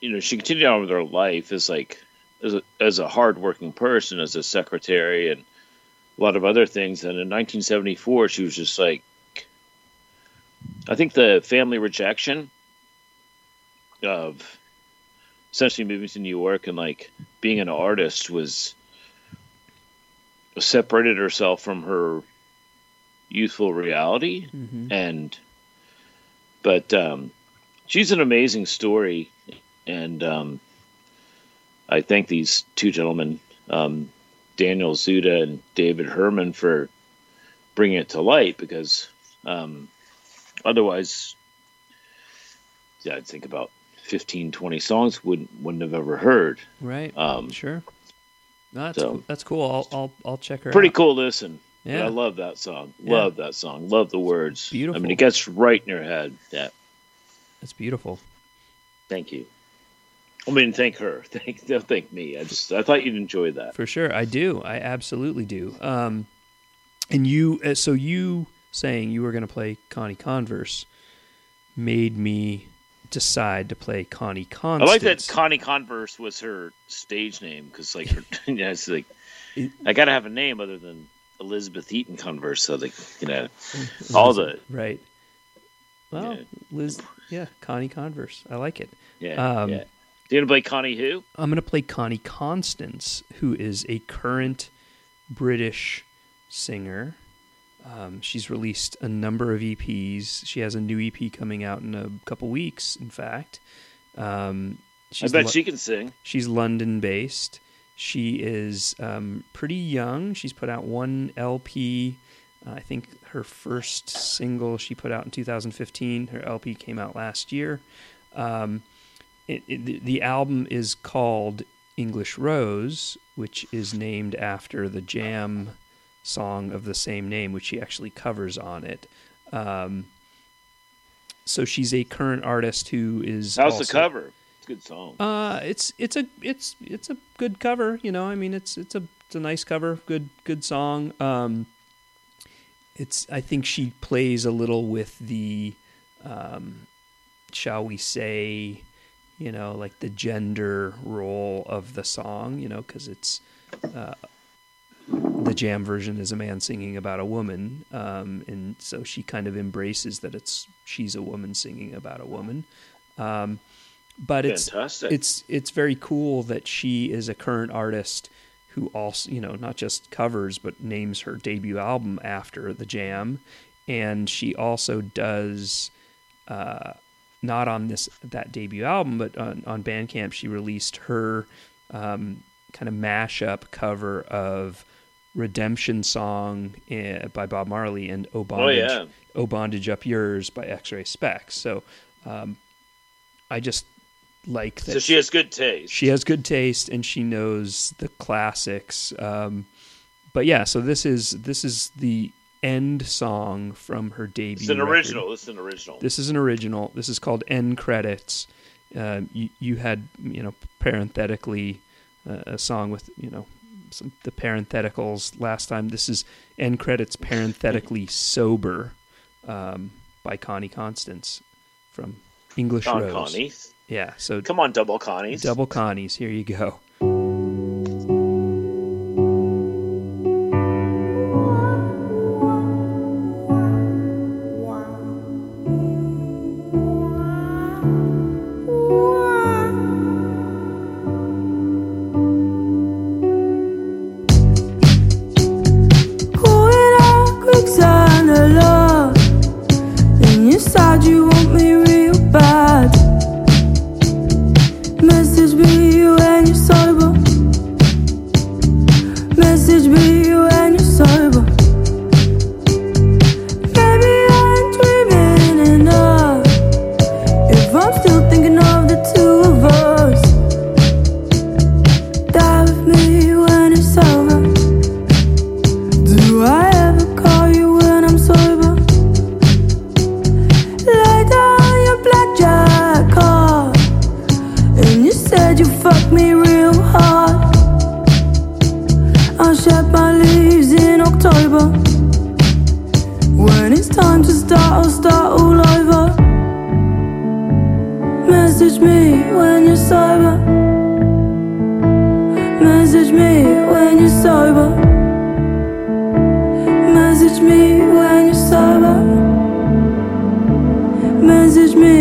you know, she continued on with her life as like as a, as a hardworking person, as a secretary, and a lot of other things. And in 1974, she was just like, I think the family rejection of essentially moving to New York and like being an artist was separated herself from her youthful reality hmm and but um she's an amazing story and um i thank these two gentlemen um daniel dzula and david herman for bringing it to light because um otherwise yeah, i'd think about 15, 20 songs wouldn't wouldn't have ever heard. Right. Um, sure. No, that's so- cool. that's cool. I'll I'll I'll check her out. Pretty out. cool listen. Yeah. I love that song. Yeah. Love that song. Love the words. I Beautiful. I mean, it gets right in your head. Yeah. That's beautiful. Thank you. I mean, thank her. Thank don't thank me. I just I thought you'd enjoy that. For sure, I do. I absolutely do. Um, and you, uh, so you saying you were going to play Connie Converse made me decide to play Connie Converse. I like that Connie Converse was her stage name because, like, her, yeah, it's like I got to have a name other than Elizabeth Eaton Converse. So, like, you know, all the right. Well, Yeah. Liz, yeah, Connie Converse. I like it. yeah, Um, yeah. Do you want to play Connie who? I'm going to play Connie Constance, who is a current British singer. Um, she's released a number of EPs. She has a new EP coming out in a couple weeks, in fact. Um, I bet Lo- she can sing. She's London based. She is um, pretty young. She's put out one LP. Uh, I think her first single she put out in 2015. Her LP came out last year. Um, it, it, the- album is called English Rose, which is named after the Jam song of the same name, which she actually covers on it. Um, so she's a current artist who is. How's the cover? It's a good song. uh, it's it's a it's it's a good cover. You know, I mean, it's it's a it's a nice cover. Good good song. Um, it's I think she plays a little with the, um, shall we say, you know, like the gender role of the song. You know, because it's. Uh, the jam version is a man singing about a woman, um, and so she kind of embraces that it's she's a woman singing about a woman. Um, but it's Fantastic. it's it's very cool that she is a current artist who also you know not just covers but names her debut album after the jam and she also does uh, not on this that debut album but on, on bandcamp she released her um, kind of mashup cover of redemption song eh, by bob marley and oh bondage yeah. oh bondage up yours by x-ray spex so um, i just like that so she has good taste. she has good taste and she knows the classics um, but yeah so this is this is the end song from her debut it's an record. original. This is an original. this is an original this is called end credits um, you, you had you know parenthetically uh, a song with you know some the parentheticals last time this is end credits parenthetically sober um, by connie constance from english Don rose Connie. Yeah so Come on, double Connies. Double Connies. Here you go.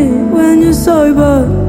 When you're sober.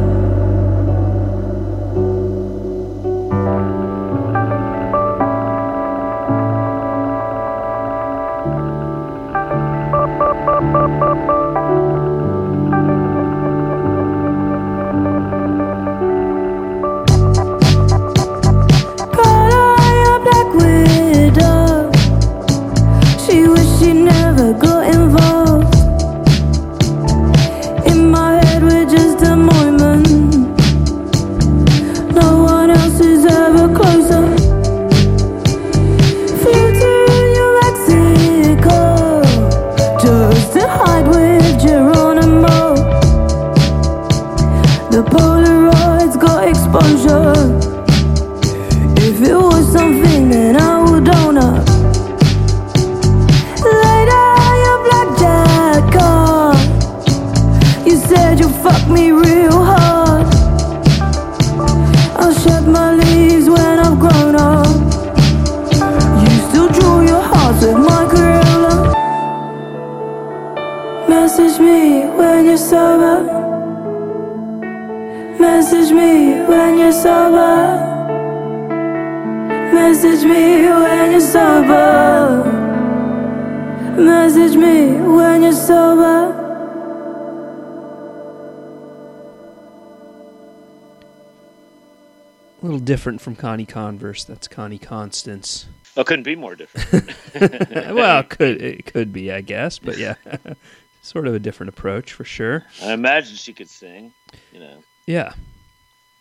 Different from Connie Converse. That's Connie Constance. Oh, couldn't be more different. well, it could it could be, I guess, but yeah, sort of a different approach for sure. I imagine she could sing. You know. Yeah,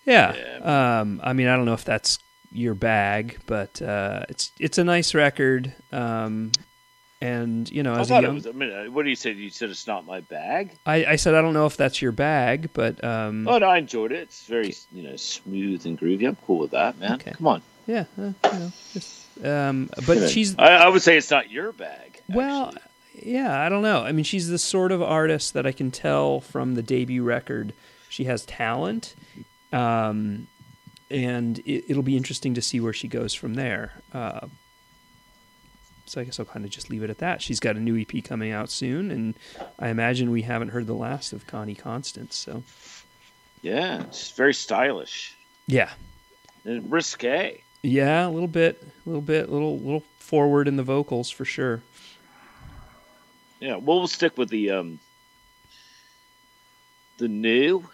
yeah. Um, I mean, I don't know if that's your bag, but uh, it's it's a nice record. Um, and you know, I as a it young, was. I mean, uh, what do you say? You said it's not my bag. I, I said I don't know if that's your bag, but um, Oh no, I enjoyed it. It's very you know smooth and groovy. I'm cool with that, man. Okay. Come on. yeah, uh, you know, just, um, but she's I, I would say it's not your bag. Well, actually. yeah, I don't know. I mean, she's the sort of artist that I can tell from the debut record. She has talent, um, and it, it'll be interesting to see where she goes from there. Uh, so I guess I'll kind of just leave it at that. She's got a new EP coming out soon, and I imagine we haven't heard the last of Connie Constance. So yeah, it's very stylish yeah, and risque. yeah, a little bit, a little bit, a little, little forward in the vocals for sure. Yeah, well, we'll stick with the um, the new,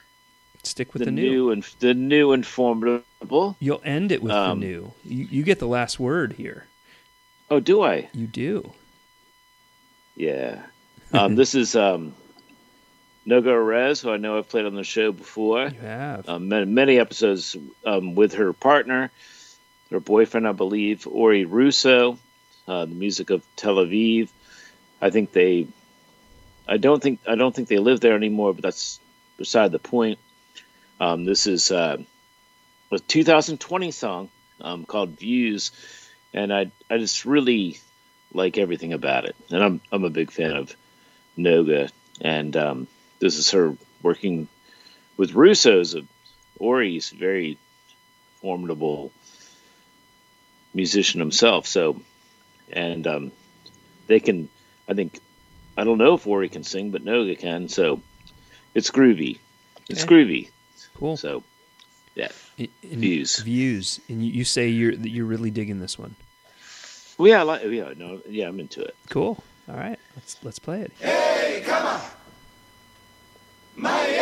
Stick with the, the, new. and the new and formidable. You'll end it with Um, the new. You, you get the last word here. Oh, do I? You do. Yeah. Um, this is um, Noga Erez, who I know I've played on the show before. You have. um, many, many episodes um, with her partner, her boyfriend, I believe, Ori Rousso, uh, the music of Tel Aviv. I think they, I don't think I don't think they live there anymore, but that's beside the point. Um, this is uh, a 2020 song um, called Views, and I I just really like everything about it, and I'm I'm a big fan of Noga, and um, this is her working with Rousso's a Ori's very formidable musician himself. So, and um, they can, I think, I don't know if Ori can sing, but Noga can. So, it's groovy. It's Okay. groovy. Cool. So, yeah. In- in- Views. Views. And you, you say you're you're really digging this one. Well, yeah, I like, yeah, no, yeah, I'm into it. Cool. All right. Let's let's play it. hey come People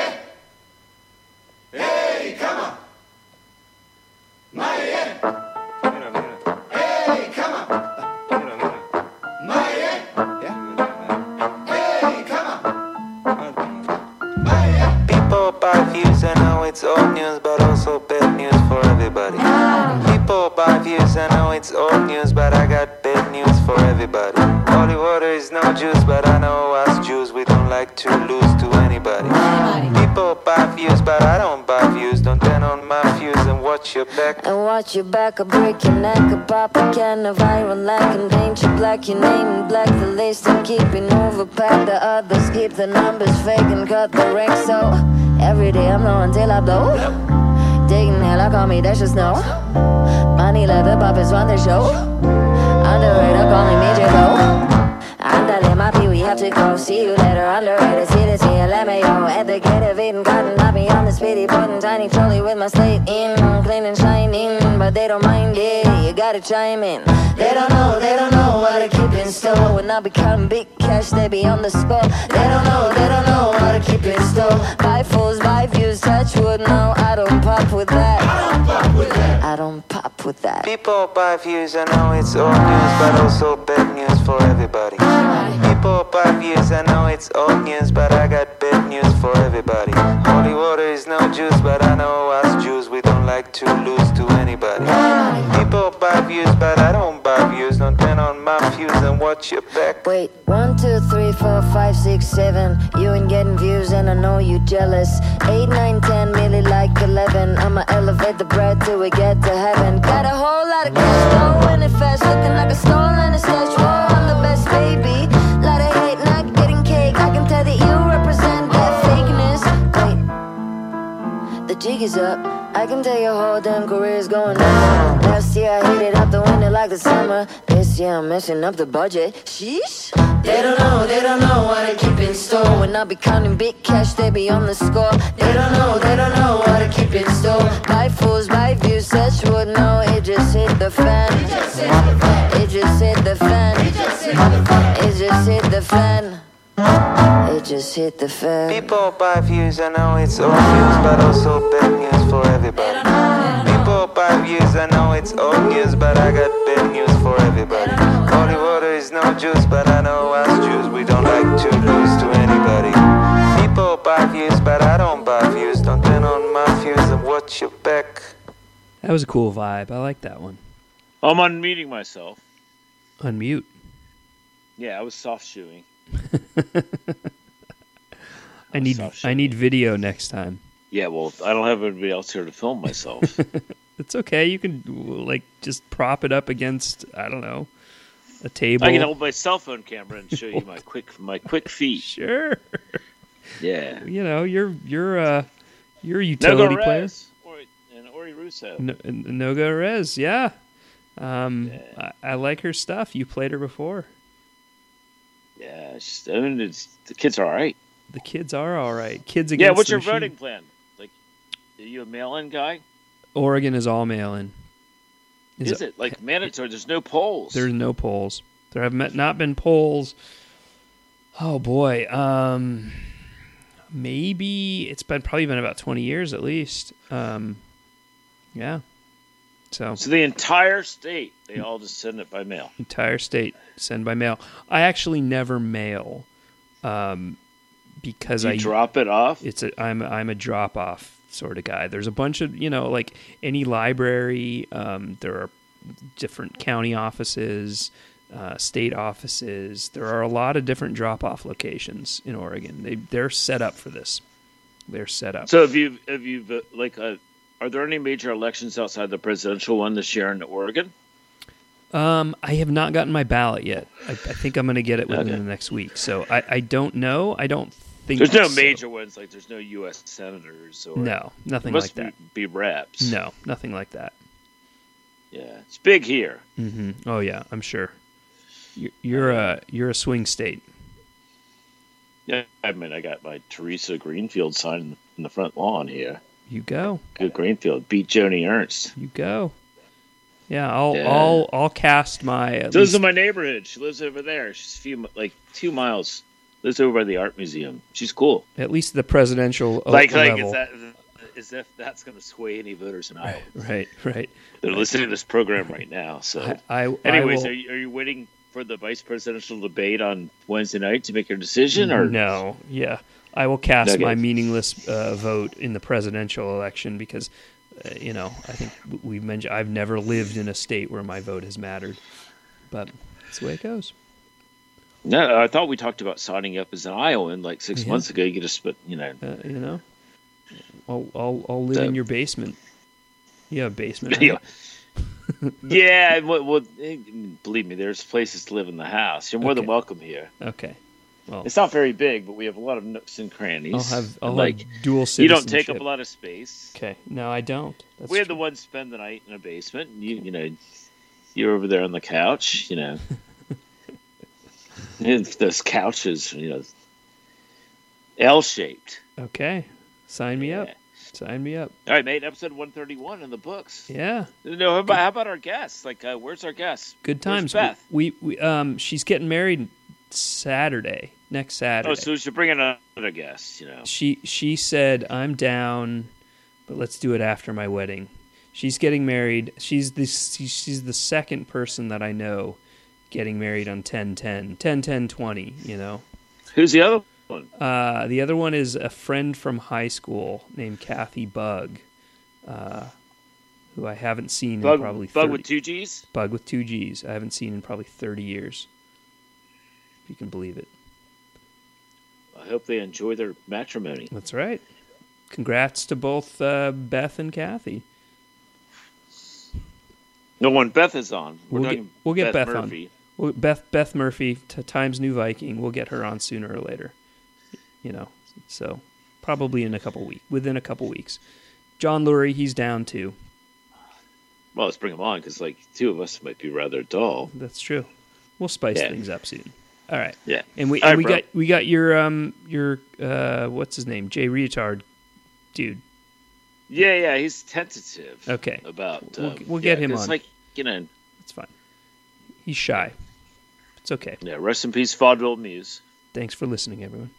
And your back, I break your neck, I pop a can of iron lack and paint you black, your name in black, the list and keeping overpacked. The others keep the numbers fake and cut the rank. So every day I'm low until I blow. Digging hell, I call me Dash Snow. Money leather puppets run the show. Underrated, calling me J-Lo. Andale, my pee, we have to go. See you later, underrated. See the TLMAO at the gate of Eden. Cotton, me on the speedy, putting tiny trolley with my slate in. Clean and shining, but they don't mind it. You gotta chime in. They don't know, they don't know what to keep in store. When I be counting big cash, they be on the score. They don't know, they don't know what to keep in store. Buy fools, buy views, touch wood. No, I don't pop with that. I don't pop with that. I don't pop with that. People buy views, I know it's old news, but also bad news for everybody. People buy views, I know it's old news, but I got bad news for everybody. Holy water is no juice, but I know us Jews, we like to lose to anybody. People buy views, but I don't buy views. Don't turn on my fuse and watch your back. Wait, one, two, three, four, five, six, seven. You ain't getting views, and I know you jealous. Eight, nine, ten, really like eleven. I'ma elevate the bread till we get to heaven. Got a whole lot of cash, going it fast, looking like a stolen stash. Whoa, I'm the best, baby. Lot of hate, not getting cake. I can tell that you represent that fakeness. Wait. The jig is up. I can tell your whole damn career's going under. Last year I hit it out the window like the summer. This year I'm messing up the budget. Sheesh. They don't know, they don't know what I keep in store. When I be counting big cash, they be on the score. They don't know, they don't know what I keep in store. Buy fools, buy views, such would know. It just hit the fan. It just hit the fan. It just hit the fan. It just hit the fan. It just hit the fan. People buy views, I know it's old news, but also bad news for everybody. People buy views, I know it's old news, but I got bad news for everybody. Holy water is no juice, but I know us Jews, we don't like to lose to anybody. People buy views, but I don't buy views. Don't turn on my views and watch your back. That was a cool vibe. I like that one. I'm unmuting myself. Unmute. Yeah, I was soft shoeing. I need I need video next time. Yeah, well, I don't have anybody else here to film myself. It's okay. You can like just prop it up against I don't know a table. I can hold my cell phone camera and show you my quick my quick feet. Sure. Yeah. You know you're you're uh you're a Nogo utility player. Rez Ori, and Ori Rousso. No, Noga Erez, yeah. Um, I, I like her stuff. You played her before. Yeah, mean, it's, the kids are all right. The kids are all right. Kids against Yeah, what's your voting plan? Like, are you a mail-in guy? Oregon is all mail in. Is, it like mandatory? There's no polls. There's no polls. There have met- not been polls. Oh boy, um, maybe it's been probably been about twenty years at least. Um, yeah. So So the entire state, they all just send it by mail. entire state send by mail. I actually never mail, um, because You I drop it off. It's a I'm I'm a drop off sort of guy. There's a bunch of you know like any library. Um, there are different county offices, uh, state offices. There are a lot of different drop off locations in Oregon. They they're set up for this. They're set up. So have you have you uh, like uh, are there any major elections outside the presidential one this year in Oregon? Um, I have not gotten my ballot yet. I, I think I'm going to get it within Okay. the next week. So I, I don't know. I don't think There's no so. major ones like there's no U.S. senators or No, nothing like that. Be, be reps. No, nothing like that. Yeah, it's big here. hmm Oh yeah, I'm sure. You're, you're a you're a swing state. Yeah, I mean, I got my Theresa Greenfield sign in the front lawn here. You go, Good Greenfield beat Joni Ernst. you go. Yeah, I'll Yeah. I'll I'll cast my lives least, in my neighborhood. She lives over there. She's a few like two miles. Lives over by the art museum. She's cool. at least the presidential like, like level. is that is that that's going to sway any voters in Iowa? right, right. They're listening to this program right now. So, I, I, I anyways, will- are you, are you waiting for the vice presidential debate on Wednesday night to make your decision, or no, yeah, I will cast Okay. my meaningless uh, vote in the presidential election because, uh, you know, I think we mentioned I've never lived in a state where my vote has mattered, but that's the way it goes. No, I thought we talked about signing up as an Iowan like six Yeah. months ago. You could just, but you know, Uh, you know, I'll I'll, I'll live So- in your basement. You have a basement. Yeah. right? yeah. Well, well, eh, believe me, there's places to live in the house. You're more than welcome here. Okay. Well, It's not very big, but we have a lot of nooks and crannies. I'll have I'll like have dual you don't take up a lot of space. Okay. No, I don't. That's we had true. the one spend the night in a basement. And you, you know, you're over there on the couch. You know, those couches, you know, L-shaped. Okay. Sign me up. Sign me up. All right, mate. Episode 131 in the books. Yeah. No, how about, how about our guests? Like, uh, where's our guest? Good Where's times. Beth? We, we um she's getting married Saturday. Next Saturday. Oh, so we should bring in another guest. You know, she she said I'm down, but let's do it after my wedding. She's getting married. She's the she's the second person that I know getting married on 10 10 10 10 20, you know. who's the other one? Uh, the other one is a friend from high school named Kathy Bugg, uh, who I haven't seen Bugg, in probably Bugg 30 with two G's. Bugg with two G's. I haven't seen in probably 30 years. If you can believe it. I hope they enjoy their matrimony. That's right. Congrats to both uh, Beth and Kathy. No one Beth is on. We're We'll get- we'll get Beth, Beth on. Murphy. Well, Beth Beth Murphy, t- Times New Viking. We'll get her on sooner or later. You know, so probably in a couple weeks, within a couple weeks. John Lurie, he's down too. Well, let's bring him on because like two of us might be rather dull. That's true. We'll spice Yeah. things up soon. All right. Yeah. And we and right, we bro. got we got your um your uh what's his name Jay Reatard, dude. Yeah, yeah, he's tentative. Okay. About We'll- um, we'll get yeah, him 'cause, on. Like you know, It's fine. He's shy. It's okay. yeah. Rest in peace, vaudeville muse. Thanks for listening, everyone.